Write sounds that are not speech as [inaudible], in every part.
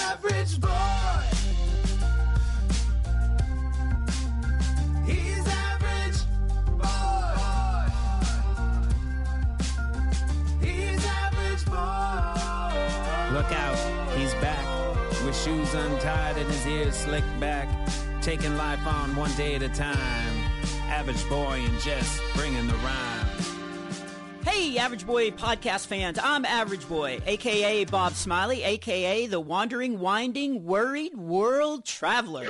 average boy. He's average boy. He's average boy. Look out, he's back with shoes untied and his ears slicked back, taking life on one day at a time. Average boy and Jess bringing the rhyme. Hey, Average Boy podcast fans, I'm Average Boy, aka Bob Smiley, aka the wandering, winding, worried world traveler.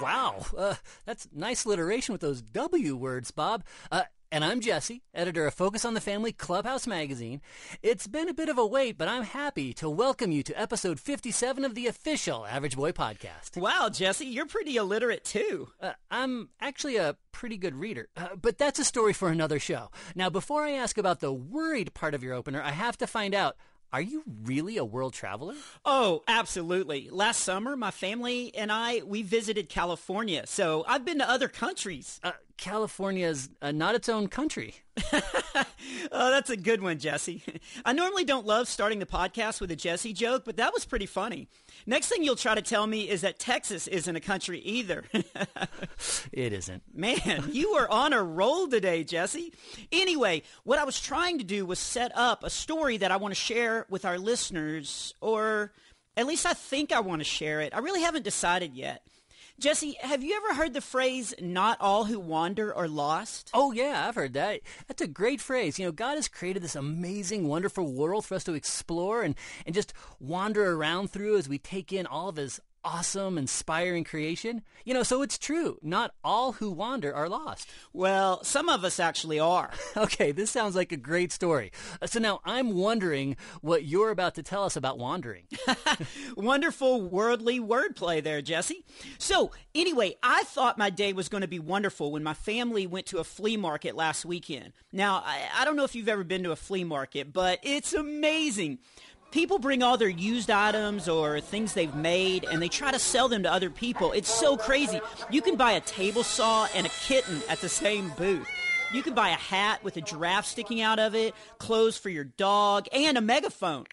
Wow, uh, that's nice alliteration with those W words, Bob. Uh, and I'm Jesse, editor of Focus on the Family Clubhouse magazine. It's been a bit of a wait, but I'm happy to welcome you to episode 57 of the official Average Boy podcast. Wow, Jesse, you're pretty illiterate too. Uh, I'm actually a pretty good reader, uh, but that's a story for another show. Now, before I ask about the worried part of your opener, I have to find out are you really a world traveler? Oh, absolutely. Last summer, my family and I, we visited California, so I've been to other countries. Uh, California's uh, not its own country. [laughs] oh, that's a good one, Jesse. [laughs] I normally don't love starting the podcast with a Jesse joke, but that was pretty funny. Next thing you'll try to tell me is that Texas isn't a country either. [laughs] it isn't. Man, you are on a roll today, Jesse. Anyway, what I was trying to do was set up a story that I want to share with our listeners, or at least I think I want to share it. I really haven't decided yet. Jesse, have you ever heard the phrase, not all who wander are lost? Oh, yeah, I've heard that. That's a great phrase. You know, God has created this amazing, wonderful world for us to explore and, and just wander around through as we take in all of His awesome, inspiring creation. You know, so it's true. Not all who wander are lost. Well, some of us actually are. [laughs] okay, this sounds like a great story. Uh, so now I'm wondering what you're about to tell us about wandering. [laughs] Wonderful worldly wordplay there, Jesse. So, anyway, I thought my day was going to be wonderful when my family went to a flea market last weekend. Now, I, I don't know if you've ever been to a flea market, but it's amazing. People bring all their used items or things they've made and they try to sell them to other people. It's so crazy. You can buy a table saw and a kitten at the same booth. You can buy a hat with a giraffe sticking out of it, clothes for your dog, and a megaphone.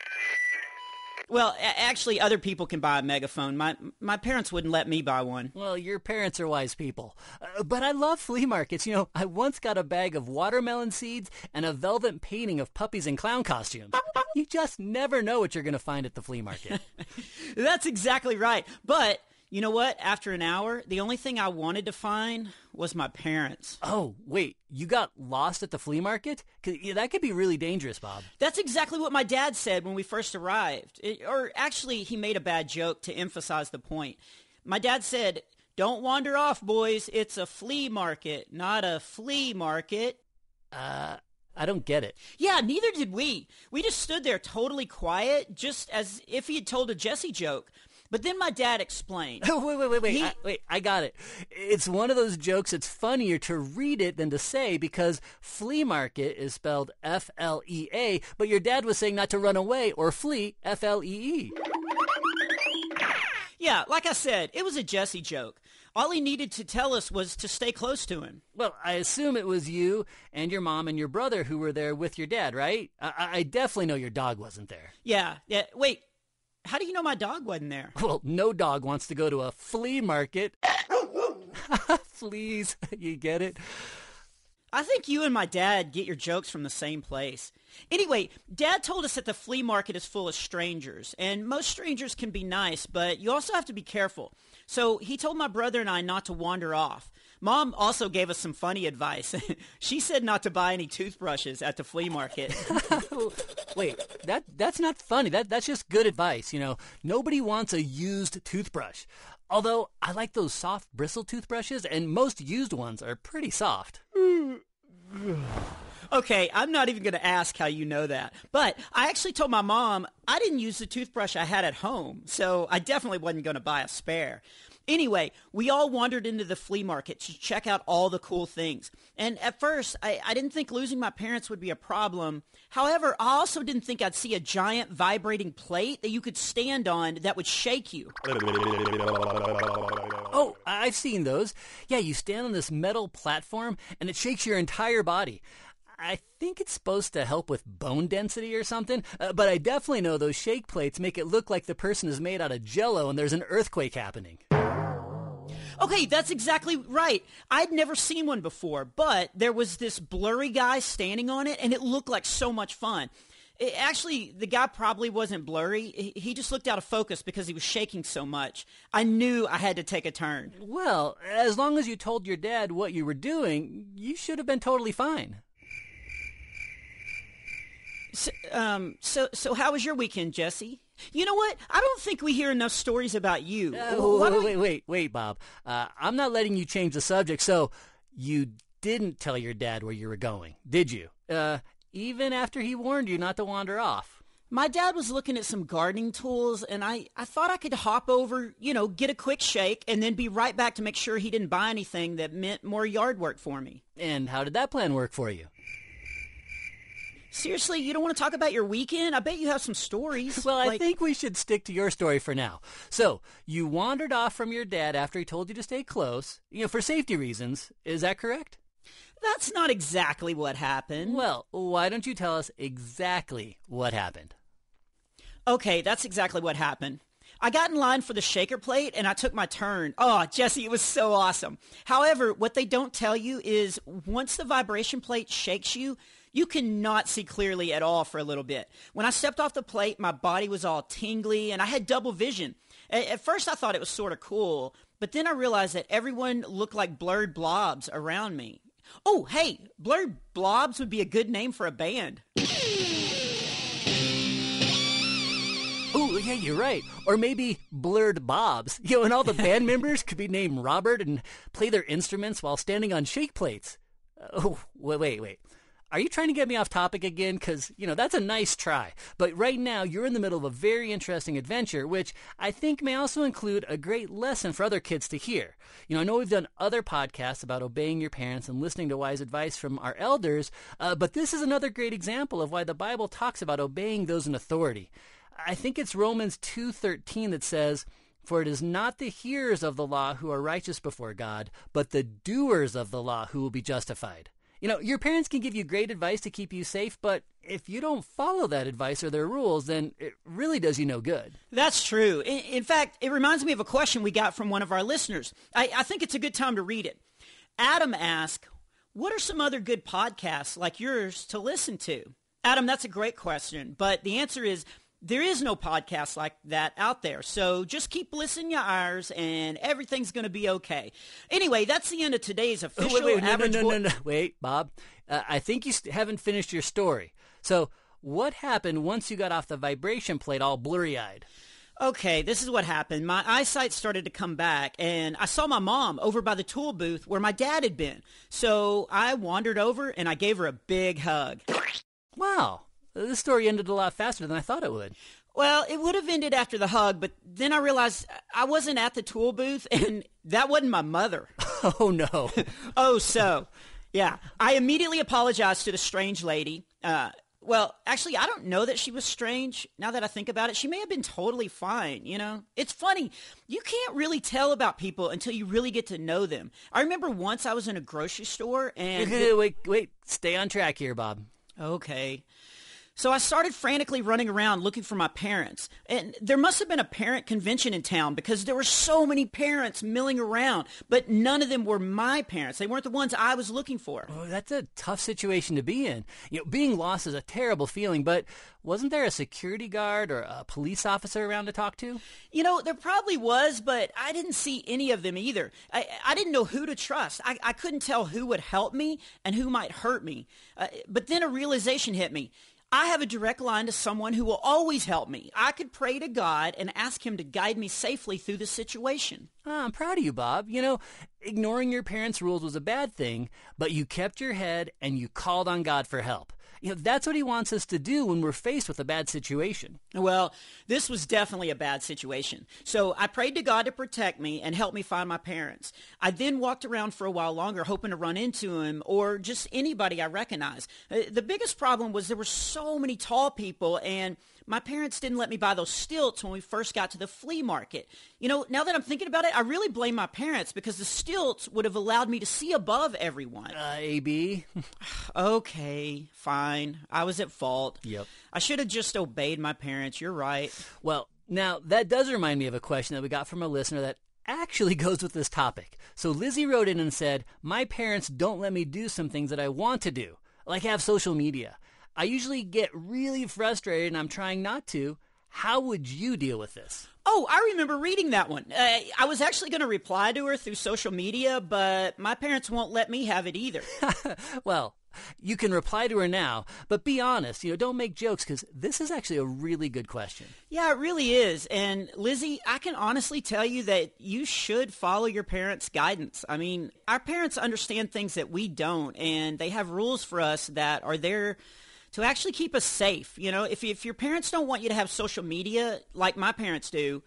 Well, a- actually, other people can buy a megaphone. My my parents wouldn't let me buy one. Well, your parents are wise people. Uh, but I love flea markets. You know, I once got a bag of watermelon seeds and a velvet painting of puppies in clown costumes. You just never know what you're going to find at the flea market. [laughs] That's exactly right. But you know what? After an hour, the only thing I wanted to find was my parents. oh, wait, you got lost at the flea market? yeah, that could be really dangerous, Bob. That's exactly what my dad said when we first arrived. It- or actually, he made a bad joke to emphasize the point. My dad said, Don't wander off, boys. It's a flea market, not a flea market. Uh, I don't get it. Yeah, neither did we. We just stood there totally quiet, just as if he had told a Jesse joke. But then my dad explained. [laughs] wait, wait, wait, wait. He- I, wait, I got it. It's one of those jokes. It's funnier to read it than to say because flea market is spelled F L E A, but your dad was saying not to run away or flee F L E E. Yeah, like I said, it was a Jesse joke. All he needed to tell us was to stay close to him. Well, I assume it was you and your mom and your brother who were there with your dad, right? I, I definitely know your dog wasn't there. Yeah, yeah. Wait, how do you know my dog wasn't there? [laughs] Well, no dog wants to go to a flea market. [laughs] Fleas, [laughs] you get it? I think you and my dad get your jokes from the same place. Anyway, Dad told us that the flea market is full of strangers, and most strangers can be nice, but you also have to be careful. So he told my brother and I not to wander off. Mom also gave us some funny advice. [laughs] she said not to buy any toothbrushes at the flea market. [laughs] Wait, that that's not funny. That that's just good advice. You know, nobody wants a used toothbrush. Although I like those soft bristle toothbrushes, and most used ones are pretty soft. [sighs] Okay, I'm not even going to ask how you know that. But I actually told my mom I didn't use the toothbrush I had at home, so I definitely wasn't going to buy a spare. Anyway, we all wandered into the flea market to check out all the cool things. And at first, I, I didn't think losing my parents would be a problem. However, I also didn't think I'd see a giant vibrating plate that you could stand on that would shake you. Oh, I've seen those. Yeah, you stand on this metal platform and it shakes your entire body. I think it's supposed to help with bone density or something, uh, but I definitely know those shake plates make it look like the person is made out of jello and there's an earthquake happening. Okay, that's exactly right. I'd never seen one before, but there was this blurry guy standing on it, and it looked like so much fun. It- actually, the guy probably wasn't blurry. He- just looked out of focus because he was shaking so much. I knew I had to take a turn. Well, as long as you told your dad what you were doing, you should have been totally fine. So, um, so, so how was your weekend, Jesse? You know what? I don't think we hear enough stories about you. Uh, Why wait, don't- wait, wait, wait, Bob. Uh, I'm not letting you change the subject. So, you didn't tell your dad where you were going, did you? Uh, even after he warned you not to wander off. My dad was looking at some gardening tools, and I, I thought I could hop over, you know, get a quick shake, and then be right back to make sure he didn't buy anything that meant more yard work for me. And how did that plan work for you? Seriously, you don't want to talk about your weekend? I bet you have some stories. [laughs] Well, I think we should stick to your story for now. So, you wandered off from your dad after he told you to stay close, you know, for safety reasons. Is that correct? that's not exactly what happened. Well, why don't you tell us exactly what happened? Okay, that's exactly what happened. I got in line for the shaker plate and I took my turn. Oh, Jesse, it was so awesome. However, what they don't tell you is once the vibration plate shakes you, you cannot see clearly at all for a little bit. When I stepped off the plate, my body was all tingly and I had double vision. At first, I thought it was sort of cool, but then I realized that everyone looked like blurred blobs around me. Oh, hey, blurred blobs would be a good name for a band. Oh, yeah, you're right. Or maybe Blurred Bobs. [laughs] You know, and all the band [laughs] members could be named Robert and play their instruments while standing on shake plates. Uh, Oh, wait, wait, wait. Are you trying to get me off topic again? Because, you know, that's a nice try. But right now, you're in the middle of a very interesting adventure, which I think may also include a great lesson for other kids to hear. You know, I know we've done other podcasts about obeying your parents and listening to wise advice from our elders, uh, but this is another great example of why the Bible talks about obeying those in authority. I think it's Romans 2:13 that says, "For it is not the hearers of the law who are righteous before God, but the doers of the law who will be justified." You know, your parents can give you great advice to keep you safe, but if you don't follow that advice or their rules, then it really does you no good. That's true. In, in fact, it reminds me of a question we got from one of our listeners. I, I think it's a good time to read it. Adam asked, What are some other good podcasts like yours to listen to? Adam, that's a great question, but the answer is there is no podcast like that out there. So just keep listening your ears and everything's going to be okay. Anyway, that's the end of today's Oh, official wait, wait, no, no, average no, Boy- no, no, wait, Bob. Uh, I think you st- haven't finished your story. So, what happened once you got off the vibration plate all blurry-eyed? Okay, this is what happened. My eyesight started to come back, and I saw my mom over by the tool booth where my dad had been. So I wandered over and I gave her a big hug. Wow, this story ended a lot faster than I thought it would. Well, it would have ended after the hug, but then I realized I wasn't at the tool booth, [laughs] and that wasn't my mother. [laughs] Oh no. [laughs] Oh, so, yeah. I immediately apologized to the strange lady. Uh, well, actually, I don't know that she was strange. Now that I think about it, she may have been totally fine, you know? It's funny. You can't really tell about people until you really get to know them. I remember once I was in a grocery store and... wait, wait, stay on track here, Bob. Okay. So I started frantically running around looking for my parents. And there must have been a parent convention in town because there were so many parents milling around, but none of them were my parents. They weren't the ones I was looking for. Oh, that's a tough situation to be in. You know, being lost is a terrible feeling, but wasn't there a security guard or a police officer around to talk to? You know, there probably was, but I didn't see any of them either. I, I didn't know who to trust. I, I couldn't tell who would help me and who might hurt me. Uh, but then a realization hit me. I have a direct line to someone who will always help me. I could pray to God and ask him to guide me safely through the situation. Ah, I'm proud of you, Bob. You know, ignoring your parents' rules was a bad thing, but you kept your head and you called on God for help. You know, that's what he wants us to do when we're faced with a bad situation. Well, this was definitely a bad situation. So I prayed to God to protect me and help me find my parents. I then walked around for a while longer hoping to run into him or just anybody I recognize. Uh, The biggest problem was there were so many tall people and my parents didn't let me buy those stilts when we first got to the flea market. You know, now that I'm thinking about it, I really blame my parents because the stilts would have allowed me to see above everyone. Uh, AB? [sighs] Okay, fine. I was at fault. Yep. I should have just obeyed my parents. You're right. Well, now that does remind me of a question that we got from a listener that actually [laughs] goes with this topic. So Lizzie wrote in and said, My parents don't let me do some things that I want to do, like have social media. I usually get really frustrated and I'm trying not to. How would you deal with this? Oh, I remember reading that one. Uh, I was actually going to reply to her through social media, but my parents won't let me have it either. [laughs] Well, you can reply to her now, but be honest. You know, don't make jokes because this is actually a really good question. yeah, it really is. And Lizzie, I can honestly tell you that you should follow your parents' guidance. I mean, our parents understand things that we don't, and they have rules for us that are there to actually keep us safe. You know, if, if your parents don't want you to have social media like my parents do,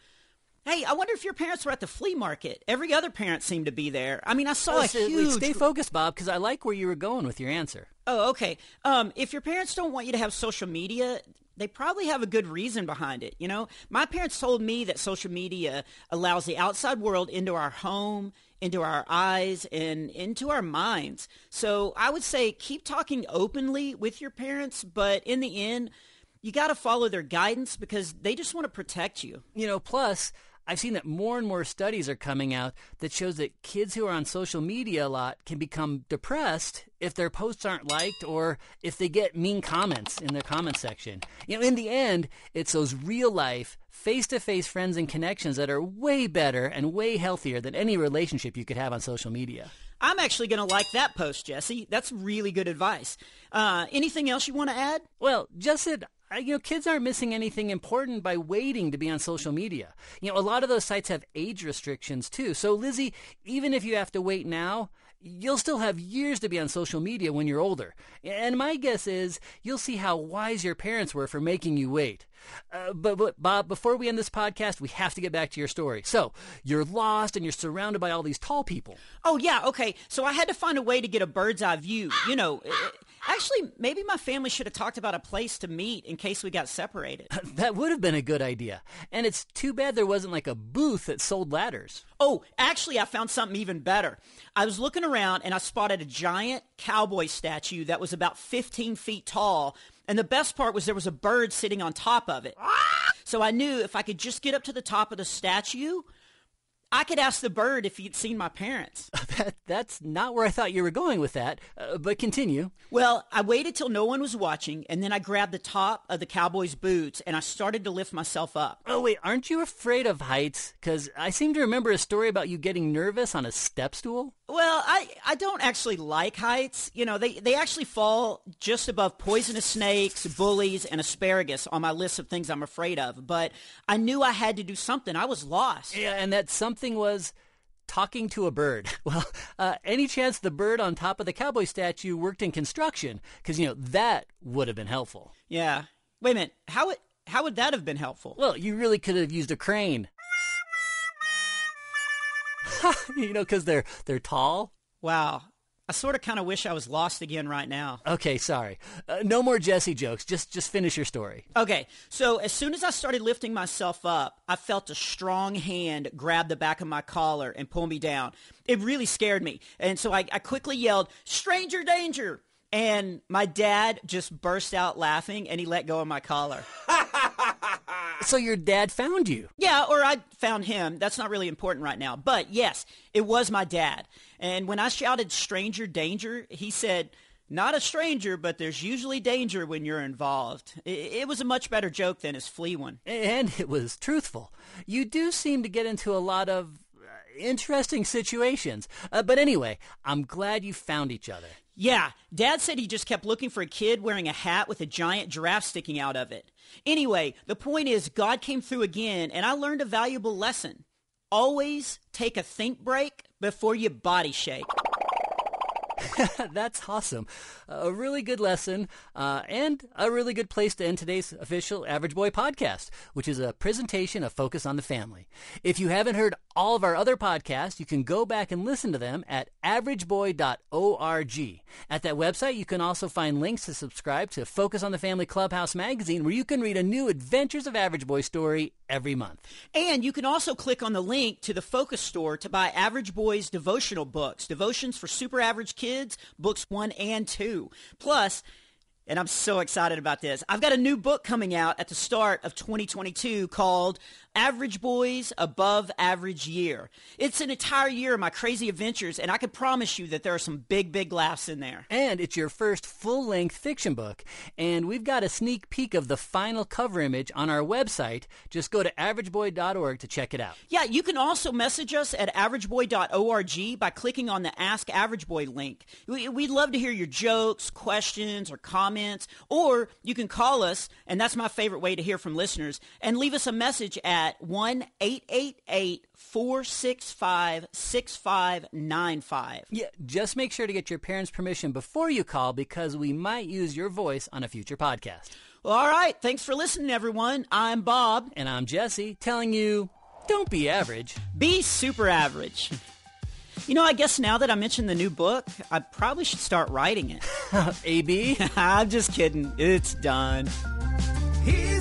Hey, I wonder if your parents were at the flea market. Every other parent seemed to be there. I mean, I saw a Wait, huge. Stay focused, Bob, because I like where you were going with your answer. Oh, okay. Um, if your parents don't want you to have social media, they probably have a good reason behind it. You know, my parents told me that social media allows the outside world into our home, into our eyes, and into our minds. So I would say keep talking openly with your parents, but in the end, you got to follow their guidance because they just want to protect you. You know, plus, I've seen that more and more studies are coming out that shows that kids who are on social media a lot can become depressed if their posts aren't liked or if they get mean comments in their comment section. You know, in the end, it's those real life, face to face friends and connections that are way better and way healthier than any relationship you could have on social media. I'm actually going to like that post, Jesse. That's really good advice. Uh, anything else you want to add? Well, just that you know, kids aren't missing anything important by waiting to be on social media. You know, a lot of those sites have age restrictions too. So, Lizzie, even if you have to wait now, you'll still have years to be on social media when you're older. And my guess is you'll see how wise your parents were for making you wait. Uh, but, but, Bob, before we end this podcast, we have to get back to your story. So, you're lost and you're surrounded by all these tall people. Oh, yeah, okay. So I had to find a way to get a bird's eye view. You know, actually, maybe my family should have talked about a place to meet in case we got separated. [laughs] that would have been a good idea. And it's too bad there wasn't like a booth that sold ladders. Oh, actually, I found something even better. I was looking around and I spotted a giant cowboy statue that was about 15 feet tall. And the best part was there was a bird sitting on top of it. So I knew if I could just get up to the top of the statue, I could ask the bird if he'd seen my parents. [laughs] That, that's not where I thought you were going with that, uh, but continue. Well, I waited till no one was watching, and then I grabbed the top of the cowboy's boots and I started to lift myself up. Oh, wait, aren't you afraid of heights? Because I seem to remember a story about you getting nervous on a step stool. Well, I, I don't actually like heights. You know, they, they actually fall just above poisonous snakes, bullies, and asparagus on my list of things I'm afraid of. But I knew I had to do something. I was lost. Yeah, and that something was talking to a bird. [laughs] Well, uh, any chance the bird on top of the cowboy statue worked in construction? Because, you know, that would have been helpful. Yeah. Wait a minute. How, would how would that have been helpful? Well, you really could have used a crane. [laughs] you know, because they're they're tall. Wow. I sort of kind of wish I was lost again right now. Okay, sorry. Uh, no more Jesse jokes. Just just finish your story. Okay, so as soon as I started lifting myself up, I felt a strong hand grab the back of my collar and pull me down. It really scared me. And so I, I quickly yelled, Stranger danger! And my dad just burst out laughing and he let go of my collar. [laughs] So your dad found you. Yeah, or I found him. That's not really important right now. But yes, it was my dad. And when I shouted stranger danger, he said, not a stranger, but there's usually danger when you're involved. It, was a much better joke than his flea one. And it was truthful. You do seem to get into a lot of uh, interesting situations. Uh, but anyway, I'm glad you found each other. Yeah, Dad said he just kept looking for a kid wearing a hat with a giant giraffe sticking out of it. Anyway, the point is, God came through again, and I learned a valuable lesson. Always take a think break before you body shake. [laughs] That's awesome. A really good lesson, uh, and a really good place to end today's official Average Boy podcast, which is a presentation of Focus on the Family. If you haven't heard all of our other podcasts, you can go back and listen to them at averageboy.org. At that website, you can also find links to subscribe to Focus on the Family Clubhouse magazine, where you can read a new Adventures of Average Boy story every month. And you can also click on the link to the Focus store to buy Average Boys devotional books, devotions for super average kids, books one and two. Plus, and I'm so excited about this. I've got a new book coming out at the start of 2022 called Average Boys Above Average Year. It's an entire year of my crazy adventures, and I can promise you that there are some big, big laughs in there. And it's your first full length fiction book. And we've got a sneak peek of the final cover image on our website. Just go to averageboy.org to check it out. Yeah, you can also message us at averageboy.org by clicking on the Ask Average Boy link. We- We'd love to hear your jokes, questions, or comments, or you can call us, and that's my favorite way to hear from listeners, and leave us a message at 1-888-465-6595. Yeah, just make sure to get your parents' permission before you call because we might use your voice on a future podcast. Well, all right, thanks for listening, everyone. I'm Bob. And I'm Jesse telling you don't be average. Be super average. [laughs] You know, I guess now that I mentioned the new book, I probably should start writing it. [laughs] AB? [laughs] I'm just kidding. It's done. He's